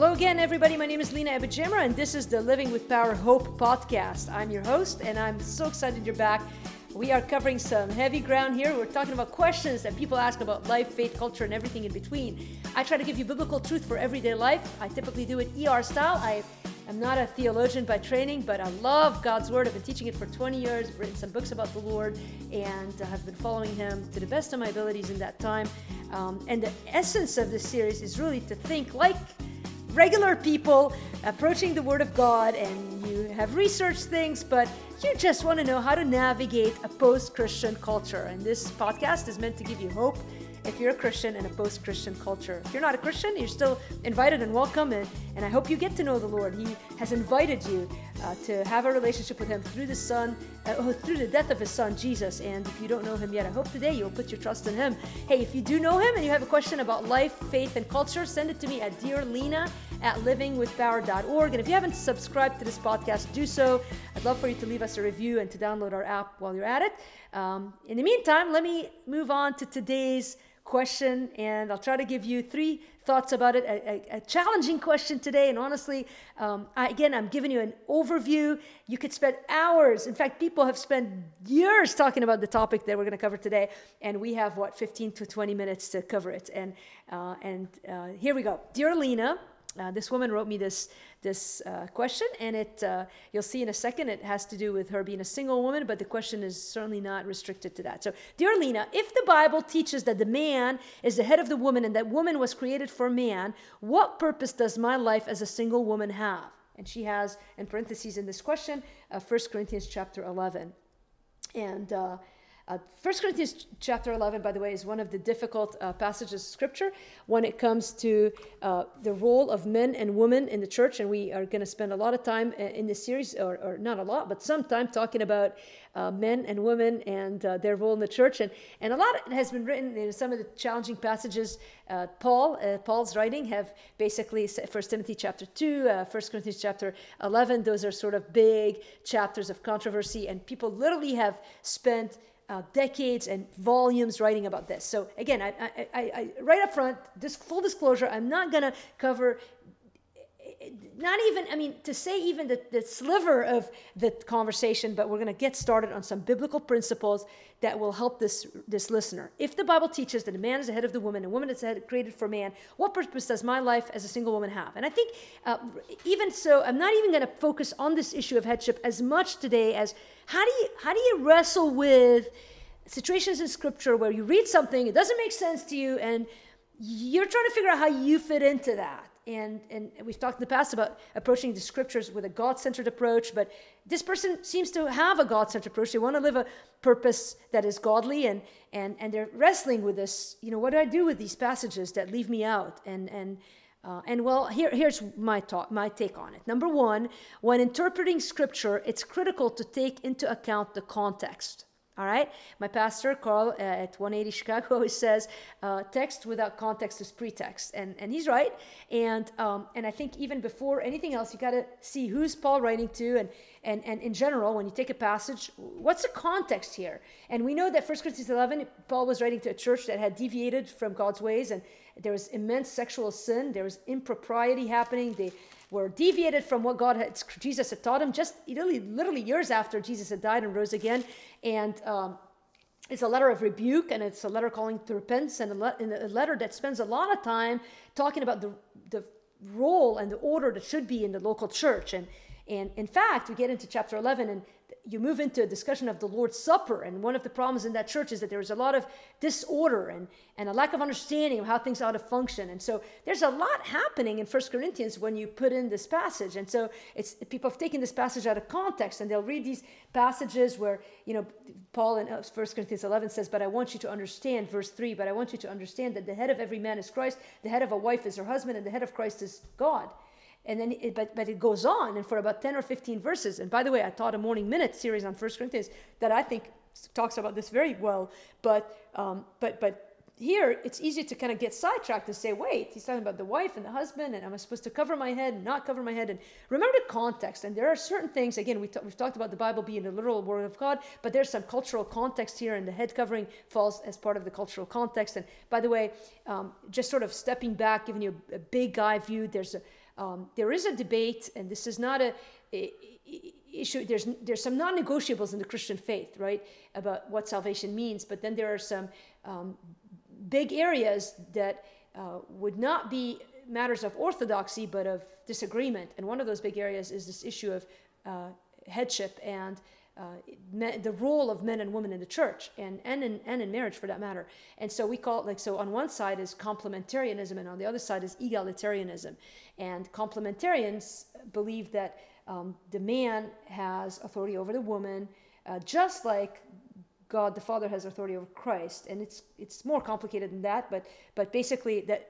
Hello again, everybody. My name is Lina AbuJamra, and this is the Living with Power Hope podcast. I'm your host, and I'm so excited you're back. We are covering some heavy ground here. We're talking about questions that people ask about life, faith, culture, and everything in between. I try to give you biblical truth for everyday life. I typically do it ER style. I am not a theologian by training, but I love God's Word. I've been teaching it for 20 years, written some books about the Lord, and have been following Him to the best of my abilities in that time. Um, and the essence of this series is really to think like regular people approaching the Word of God and you have researched things, but you just want to know how to navigate a post Christian culture. And this podcast is meant to give you hope if you're a Christian in a post Christian culture. If you're not a Christian, you're still invited and welcome, and, and I hope you get to know the Lord. He has invited you uh, to have a relationship with Him through the Son, uh, oh, through the death of His Son, Jesus. And if you don't know Him yet, I hope today you'll put your trust in Him. Hey, if you do know Him and you have a question about life, faith, and culture, send it to me at Dear Lina at livingwithpower.org. And if you haven't subscribed to this podcast, do so. I'd love for you to leave us a review and to download our app while you're at it. Um, in the meantime, let me move on to today's question, and I'll try to give you three thoughts about it. A, a, a challenging question today, and honestly, um, I, again, I'm giving you an overview. You could spend hours. In fact, people have spent years talking about the topic that we're going to cover today, and we have what 15 to 20 minutes to cover it. And uh, and uh, here we go, dear Lina. Uh, this woman wrote me this this uh, question, and it uh, you'll see in a second. It has to do with her being a single woman, but the question is certainly not restricted to that. So, dear Lina, if the Bible teaches that the man is the head of the woman and that woman was created for man, what purpose does my life as a single woman have? And she has in parentheses in this question, uh, 1 Corinthians chapter 11, and uh, uh, 1 Corinthians chapter 11, by the way, is one of the difficult uh, passages of scripture when it comes to uh, the role of men and women in the church. And we are going to spend a lot of time uh, in this series, or, or, not a lot, but some time talking about uh, men and women and uh, their role in the church. And, and a lot has been written in some of the challenging passages. Paul, Paul's writing have basically 1 Timothy chapter 2, uh, 1 Corinthians chapter 11. Those are sort of big chapters of controversy. And people literally have spent uh, decades and volumes writing about this. So again, I, I, I, right up front, this full disclosure, I'm not going to cover not even, I mean, to say even the, the sliver of the conversation, but we're going to get started on some biblical principles that will help this, this listener. If the Bible teaches that a man is the head of the woman, a woman is head, created for man, what purpose does my life as a single woman have? And I think, uh, even so, I'm not even going to focus on this issue of headship as much today as how do you, how do you wrestle with situations in Scripture where you read something, it doesn't make sense to you, and you're trying to figure out how you fit into that and and we've talked in the past about approaching the scriptures with a god-centered approach but this person seems to have a god-centered approach. They want to live a purpose that is godly and and and they're wrestling with this you know what do i do with these passages that leave me out? And and uh, and well here, here's my talk my take on it. Number one when interpreting scripture it's critical to take into account the context all right. My pastor, Carl, uh, at 180 Chicago, always says, uh, text without context is pretext. And, and he's right. And, um, and I think even before anything else, you got to see who's Paul writing to. And, and, and in general, when you take a passage, what's the context here? And we know that 1 Corinthians 11, Paul was writing to a church that had deviated from God's ways. And there was immense sexual sin, there was impropriety happening. They, were deviated from what God had, Jesus had taught him just literally, literally years after Jesus had died and rose again. And um, it's a letter of rebuke and it's a letter calling to repentance and a, le- and a letter that spends a lot of time talking about the, the role and the order that should be in the local church. And, and in fact, we get into chapter 11 and you move into a discussion of the Lord's Supper, and one of the problems in that church is that there's a lot of disorder and, and a lack of understanding of how things ought to function. And so there's a lot happening in First Corinthians when you put in this passage. And so it's people have taken this passage out of context, and they'll read these passages where, you know, Paul in uh, First Corinthians 11 says, But I want you to understand, verse 3, but I want you to understand that the head of every man is Christ, the head of a wife is her husband, and the head of Christ is God. And then, it, but, but it goes on, and for about 10 or 15 verses. And by the way, I taught a Morning Minute series on First Corinthians that I think talks about this very well. But, um, but, but here it's easy to kind of get sidetracked and say, wait, he's talking about the wife and the husband, and am I supposed to cover my head and not cover my head? And remember the context. And there are certain things, again, we t- we've talked about the Bible being the literal word of God, but there's some cultural context here, and the head covering falls as part of the cultural context. And by the way, um, just sort of stepping back, giving you a, a big eye view, there's a um, there is a debate, and this is not a, a, a issue. There's there's some non-negotiables in the Christian faith, right, about what salvation means. But then there are some um, big areas that uh, would not be matters of orthodoxy, but of disagreement. And one of those big areas is this issue of uh, headship and uh, the role of men and women in the church and, and, in, and in marriage for that matter. And so we call it like, so on one side is complementarianism and on the other side is egalitarianism. And complementarians believe that um, the man has authority over the woman, uh, just like God the Father has authority over Christ. And it's, it's more complicated than that, but, but basically that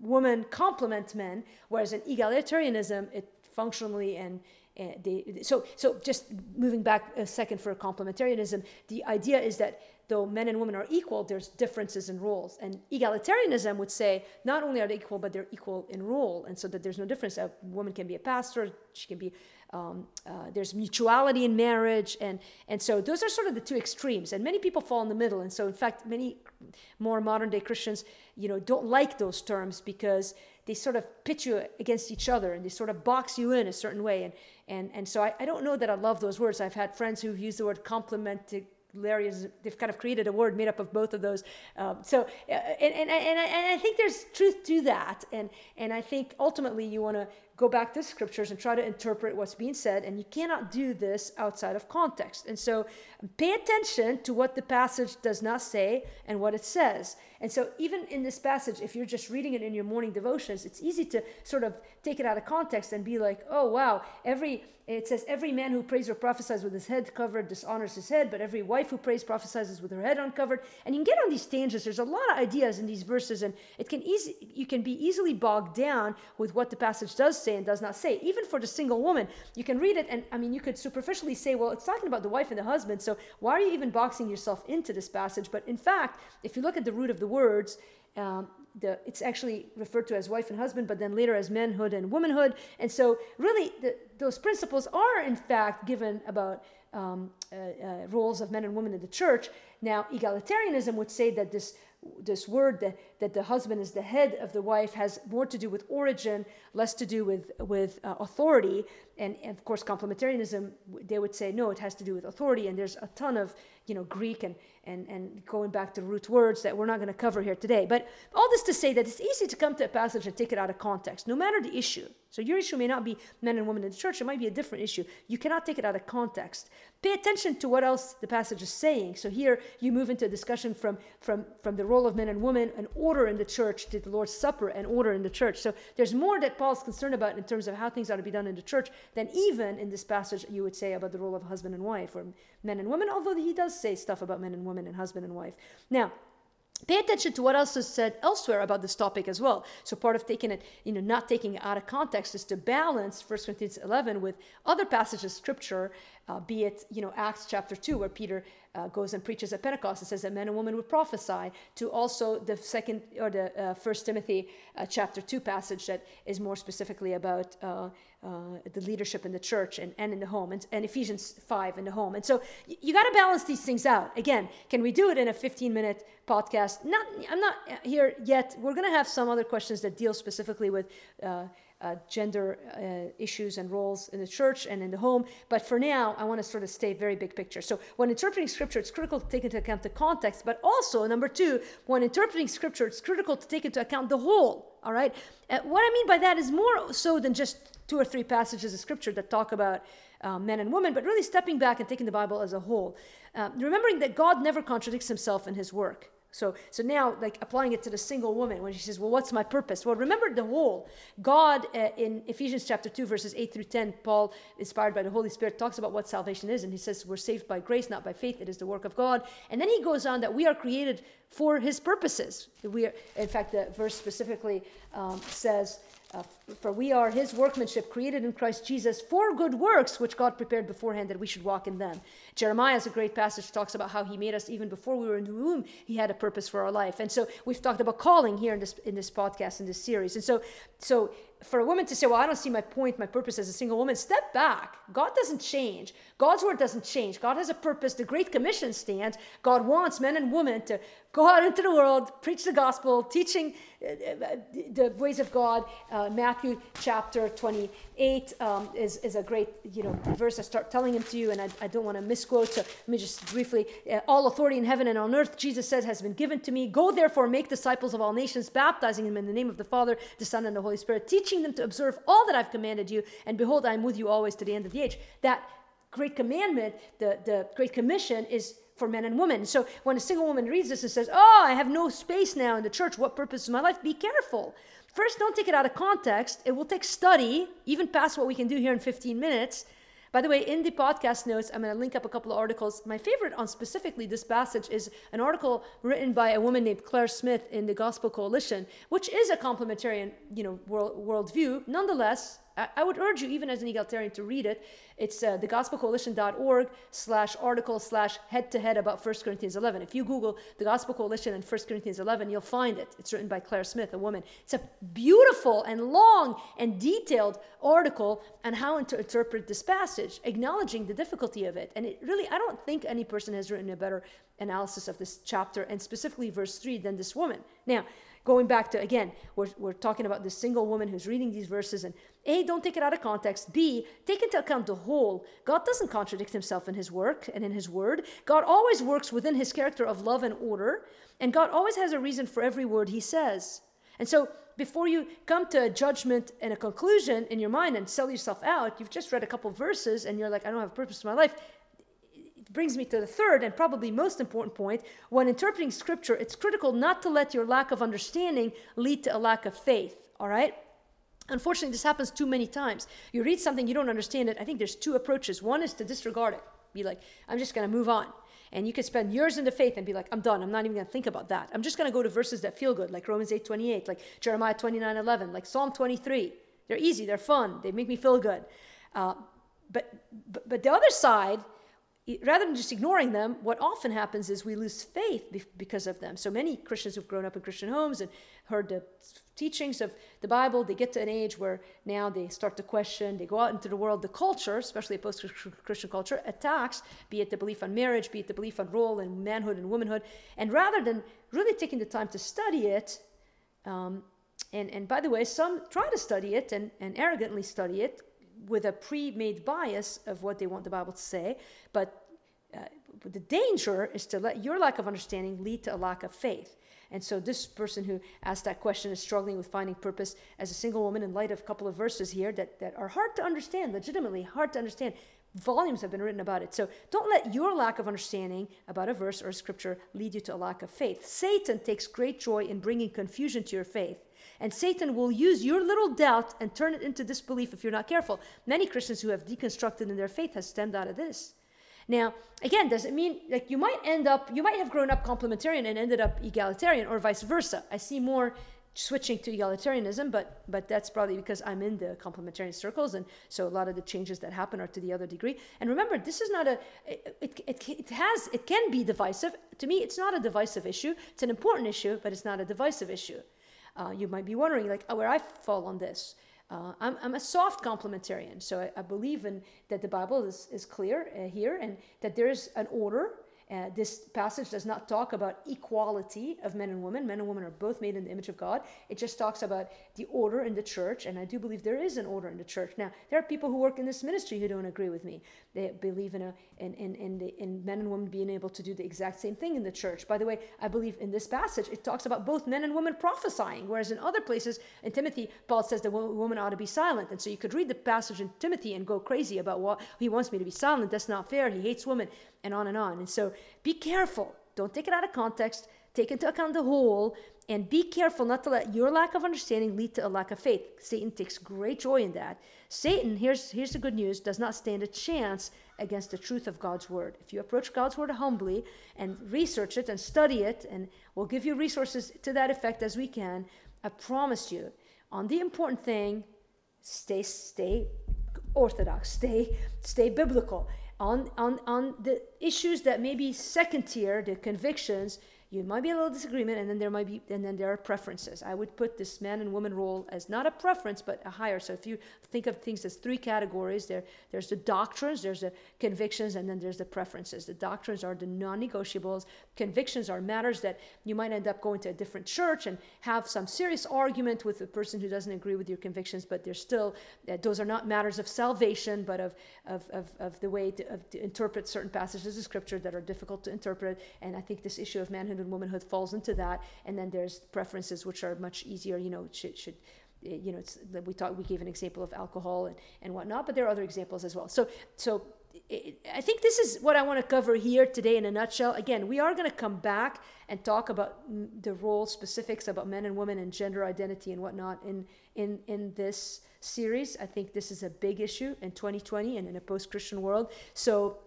women complement men, whereas in egalitarianism, it functionally and they, so, so just moving back a second for complementarianism, the idea is that though men and women are equal, there's differences in roles. And egalitarianism would say not only are they equal, but they're equal in role, and so that there's no difference. A woman can be a pastor, she can be. Um, uh, there's mutuality in marriage, and and so those are sort of the two extremes. And many people fall in the middle. And so, in fact, many more modern day Christians, you know, don't like those terms because they sort of pit you against each other and they sort of box you in a certain way. And, and, and so I, I don't know that I love those words. I've had friends who've used the word complementing. They've kind of created a word made up of both of those. Um, so, uh, and, and, and, I, and I think there's truth to that. And, and I think ultimately you want to go back to scriptures and try to interpret what's being said. And you cannot do this outside of context. And so pay attention to what the passage does not say and what it says. And so, even in this passage, if you're just reading it in your morning devotions, it's easy to sort of take it out of context and be like, oh, wow, every it says, Every man who prays or prophesies with his head covered dishonors his head, but every wife who prays prophesies with her head uncovered. And you can get on these tangents. There's a lot of ideas in these verses, and it can easy you can be easily bogged down with what the passage does say and does not say. Even for the single woman, you can read it, and I mean, you could superficially say, well, it's talking about the wife and the husband, so why are you even boxing yourself into this passage? But in fact, if you look at the root of the words, um, the, it's actually referred to as wife and husband, but then later as manhood and womanhood. And so, really, the, those principles are in fact given about um, uh, uh, roles of men and women in the church. Now, egalitarianism would say that this this word that, that the husband is the head of the wife has more to do with origin, less to do with with uh, authority, and, and, of course complementarianism they would say no, it has to do with authority. And there's a ton of you know Greek and and, and going back to root words that we're not going to cover here today. But all this to say that it's easy to come to a passage and take it out of context, no matter the issue. So your issue may not be men and women in the church, it might be a different issue. You cannot take it out of context. Pay attention to what else the passage is saying. So here you move into a discussion from, from, from the role of men and women, and in the church, did the Lord's Supper, and order in the church. So there's more that Paul's concerned about in terms of how things ought to be done in the church than even in this passage you would say about the role of husband and wife or men and women, although he does say stuff about men and women and husband and wife. Now, pay attention to what else is said elsewhere about this topic as well so part of taking it you know not taking it out of context is to balance 1 corinthians 11 with other passages of scripture uh, be it you know acts chapter 2 where peter uh, goes and preaches at pentecost. And says that men and women would prophesy to also the second or the uh, first timothy uh, chapter 2 passage that is more specifically about uh, uh, the leadership in the church and, and in the home and, and ephesians 5 in the home. And so y- you got to balance these things out. Again can we do it in a 15 minute podcast? Not i'm not here yet. We're going to have some other questions that deal specifically with uh, gender uh, issues and roles in the church and in the home. But for now, I want to sort of stay very big picture. So when interpreting scripture, it's critical to take into account the context, but also, number two, when interpreting scripture, it's critical to take into account the whole. All right? Uh, what I mean by that is more so than just two or three passages of scripture that talk about uh, men and women, but really stepping back and taking the Bible as a whole. Uh, remembering that God never contradicts himself in his work. So, so now, like applying it to the single woman, when she says, "Well, what's my purpose?" Well, remember the whole. God uh, in Ephesians chapter two, verses eight through ten, Paul, inspired by the Holy Spirit, talks about what salvation is, and he says, "We're saved by grace, not by faith. It is the work of God." And then he goes on that we are created for His purposes. We are, in fact, the verse specifically um, says uh, for we are his workmanship created in Christ Jesus for good works, which God prepared beforehand that we should walk in them. Jeremiah is a great passage, talks about how he made us even before we were in the womb, he had a purpose for our life. And so we've talked about calling here in this, in this podcast, in this series. And so, so for a woman to say, Well, I don't see my point, my purpose as a single woman, step back. God doesn't change. God's word doesn't change. God has a purpose. The Great Commission stands. God wants men and women to go out into the world, preach the gospel, teaching uh, uh, the ways of God. Uh, Matthew chapter 28 um, is, is a great you know verse. I start telling him to you, and I, I don't want to misquote. So let me just briefly uh, All authority in heaven and on earth, Jesus says, has been given to me. Go therefore, make disciples of all nations, baptizing them in the name of the Father, the Son, and the Holy Spirit, teaching them to observe all that I've commanded you. And behold, I am with you always to the end of the age. That great commandment, the, the Great Commission, is for men and women. So when a single woman reads this and says, Oh, I have no space now in the church, what purpose is my life? Be careful. First, don't take it out of context. It will take study, even past what we can do here in 15 minutes. By the way, in the podcast notes, I'm going to link up a couple of articles. My favorite on specifically this passage is an article written by a woman named Claire Smith in the Gospel Coalition, which is a complementarian, you know, world worldview. Nonetheless, I, would urge you, even as an egalitarian, to read it. It's uh, thegospelcoalition.org slash article slash head to head about 1 Corinthians 11. If you Google the Gospel Coalition and 1 Corinthians 11, you'll find it. It's written by Claire Smith, a woman. It's a beautiful and long and detailed article on how to interpret this passage, acknowledging the difficulty of it. And it really, I don't think any person has written a better analysis of this chapter and specifically verse 3 than this woman. Now, going back to again we're, we're talking about this single woman who's reading these verses and a don't take it out of context. B take into account the whole. God doesn't contradict himself in his work and in his word. God always works within his character of love and order and god always has a reason for every word he says. And so before you come to a judgment and a conclusion in your mind and sell yourself out you've just read a couple verses and you're like i don't have a purpose in my life brings me to the third and probably most important point. When interpreting scripture, it's critical not to let your lack of understanding lead to a lack of faith, all right? Unfortunately, this happens too many times. You read something, you don't understand it. I think there's two approaches. One is to disregard it, be like, I'm just going to move on. And you can spend years in the faith and be like, I'm done. I'm not even going to think about that. I'm just going to go to verses that feel good, like Romans 8 28, like Jeremiah 29 11, like Psalm 23. They're easy, they're fun, they make me feel good. Uh, but, but, but the other side, rather than just ignoring them, what often happens is we lose faith because of them. So many Christians who've grown up in Christian homes and heard the teachings of the Bible, they get to an age where now they start to question, they go out into the world, the culture, especially a post Christian culture, attacks, be it the belief on marriage, be it the belief on role and manhood and womanhood. And rather than really taking the time to study it, um, and, and by the way, some try to study it and, and arrogantly study it, with a pre-made bias of what they want the Bible to say, but uh, the danger is to let your lack of understanding lead to a lack of faith. And so this person who asked that question is struggling with finding purpose as a single woman in light of a couple of verses here that, that are hard to understand, legitimately hard to understand. Volumes have been written about it. So don't let your lack of understanding about a verse or a scripture lead you to a lack of faith. Satan takes great joy in bringing confusion to your faith. And Satan will use your little doubt and turn it into disbelief if you're not careful. Many Christians who have deconstructed in their faith has stemmed out of this. Now, again, does it mean like you might end up, you might have grown up complementarian and ended up egalitarian or vice versa? I see more switching to egalitarianism, but but that's probably because I'm in the complementarian circles, and so a lot of the changes that happen are to the other degree. And remember, this is not a it, it, it, has it can be divisive. To me, it's not a divisive issue. It's an important issue, but it's not a divisive issue. Uh, you might be wondering, like, oh, where I fall on this. Uh, I'm, I'm, a soft complementarian, so I, I, believe in that the Bible is, is clear uh, here and that there is an order uh, this passage does not talk about equality of men and women. Men and women are both made in the image of God. It just talks about the order in the church, and I do believe there is an order in the church. Now, there are people who work in this ministry who don't agree with me. They believe in a in in in, the, in men and women being able to do the exact same thing in the church. By the way, I believe in this passage it talks about both men and women prophesying, whereas in other places in Timothy, Paul says the woman ought to be silent. And so you could read the passage in Timothy and go crazy about what he wants me to be silent. That's not fair. He hates women and on and on. And so be careful. Don't take it out of context. Take into account the whole and be careful not to let your lack of understanding lead to a lack of faith. Satan takes great joy in that. Satan, here's, here's the good news, does not stand a chance against the truth of God's word. If you approach God's word humbly and research it and study it, and we'll give you resources to that effect as we can, I promise you, on the important thing, stay, stay orthodox, stay, stay biblical on, on, on the issues that may be second tier, the convictions, you might be a little disagreement and then there might be and then there are preferences. I would put this man and woman role as not a preference but a higher. So if you think of things as three categories there there's the doctrines there's the convictions and then there's the preferences. The doctrines are the non-negotiables. Convictions are matters that you might end up going to a different church and have some serious argument with the person who doesn't agree with your convictions but they're still uh, those are not matters of salvation but of of, of, of the way to, of, to interpret certain passages of scripture that are difficult to interpret. And i think this issue of manhood womanhood falls into that. And then there's preferences which are much easier. You know, should should eh, you know it's, we talked we gave an example of alcohol and, and whatnot, but there are other examples as well. So so I think this is what I want to cover here today in a nutshell. Again, we are going to come back and talk about the role specifics about men and women and gender identity and whatnot in in in this series. I think this is a big issue in 2020 and in a post-Christian world. So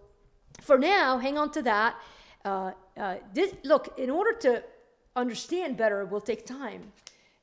for now, hang on to that uh, uh, this, look, in order to understand better, it will take time,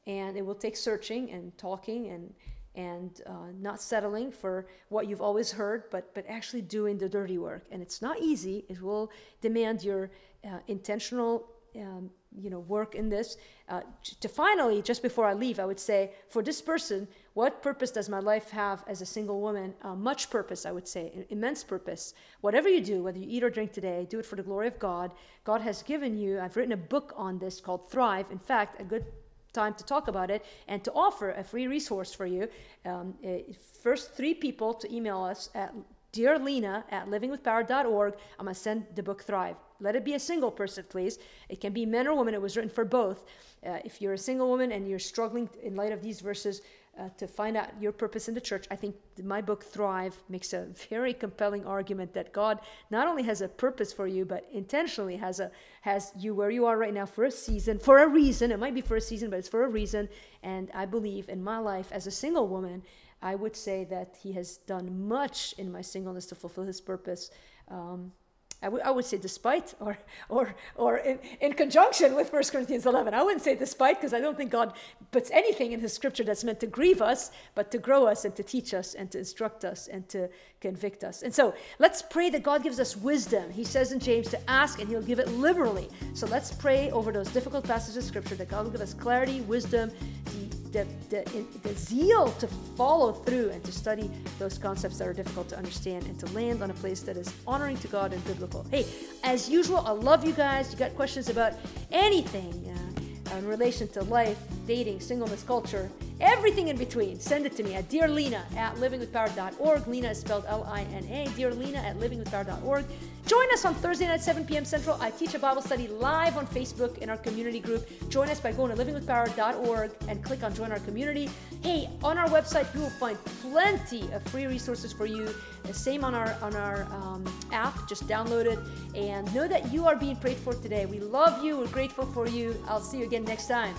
and it will take searching and talking and and uh, not settling for what you've always heard, but but actually doing the dirty work. And it's not easy. It will demand your uh, intentional um, you know work in this uh, to finally just before i leave i would say for this person what purpose does my life have as a single woman? Uh, much purpose i would say immense purpose. Whatever you do whether you eat or drink today do it for the glory of god. God has given you i've written a book on this called thrive. In fact a good time to talk about it and to offer a free resource for you. Um, uh, first three people to email us at dear lina at livingwithpower.org i'm going to send the book thrive let it be a single person, please. It can be men or women. It was written for both. Uh, if you're a single woman and you're struggling in light of these verses uh, to find out your purpose in the church, I think my book Thrive makes a very compelling argument that God not only has a purpose for you, but intentionally has a has you where you are right now for a season, for a reason. It might be for a season, but it's for a reason. And I believe in my life as a single woman, I would say that He has done much in my singleness to fulfill His purpose. Um, I, w- I would say despite or or or in, in conjunction with 1 Corinthians 11. I wouldn't say despite because I don't think God puts anything in his scripture that's meant to grieve us, but to grow us and to teach us and to instruct us and to convict us. And so let's pray that God gives us wisdom. He says in James to ask and he'll give it liberally. So let's pray over those difficult passages of scripture that God will give us clarity, wisdom, the, the, the zeal to follow through and to study those concepts that are difficult to understand and to land on a place that is honoring to God and biblical. Hey, as usual, I love you guys. You got questions about anything uh, in relation to life, dating, singleness, culture, everything in between, send it to me at dearlina at livingwithpower.org. Lina is spelled L I N A. Dear Lina at livingwithpower.org. Join us on Thursday night, 7 p.m. Central. I teach a Bible study live on Facebook in our community group. Join us by going to livingwithpower.org and click on join our community. Hey, on our website, you will find plenty of free resources for you. The same on our on our um, app. Just download it and know that you are being prayed for today. We love you. We're grateful for you. I'll see you again next time.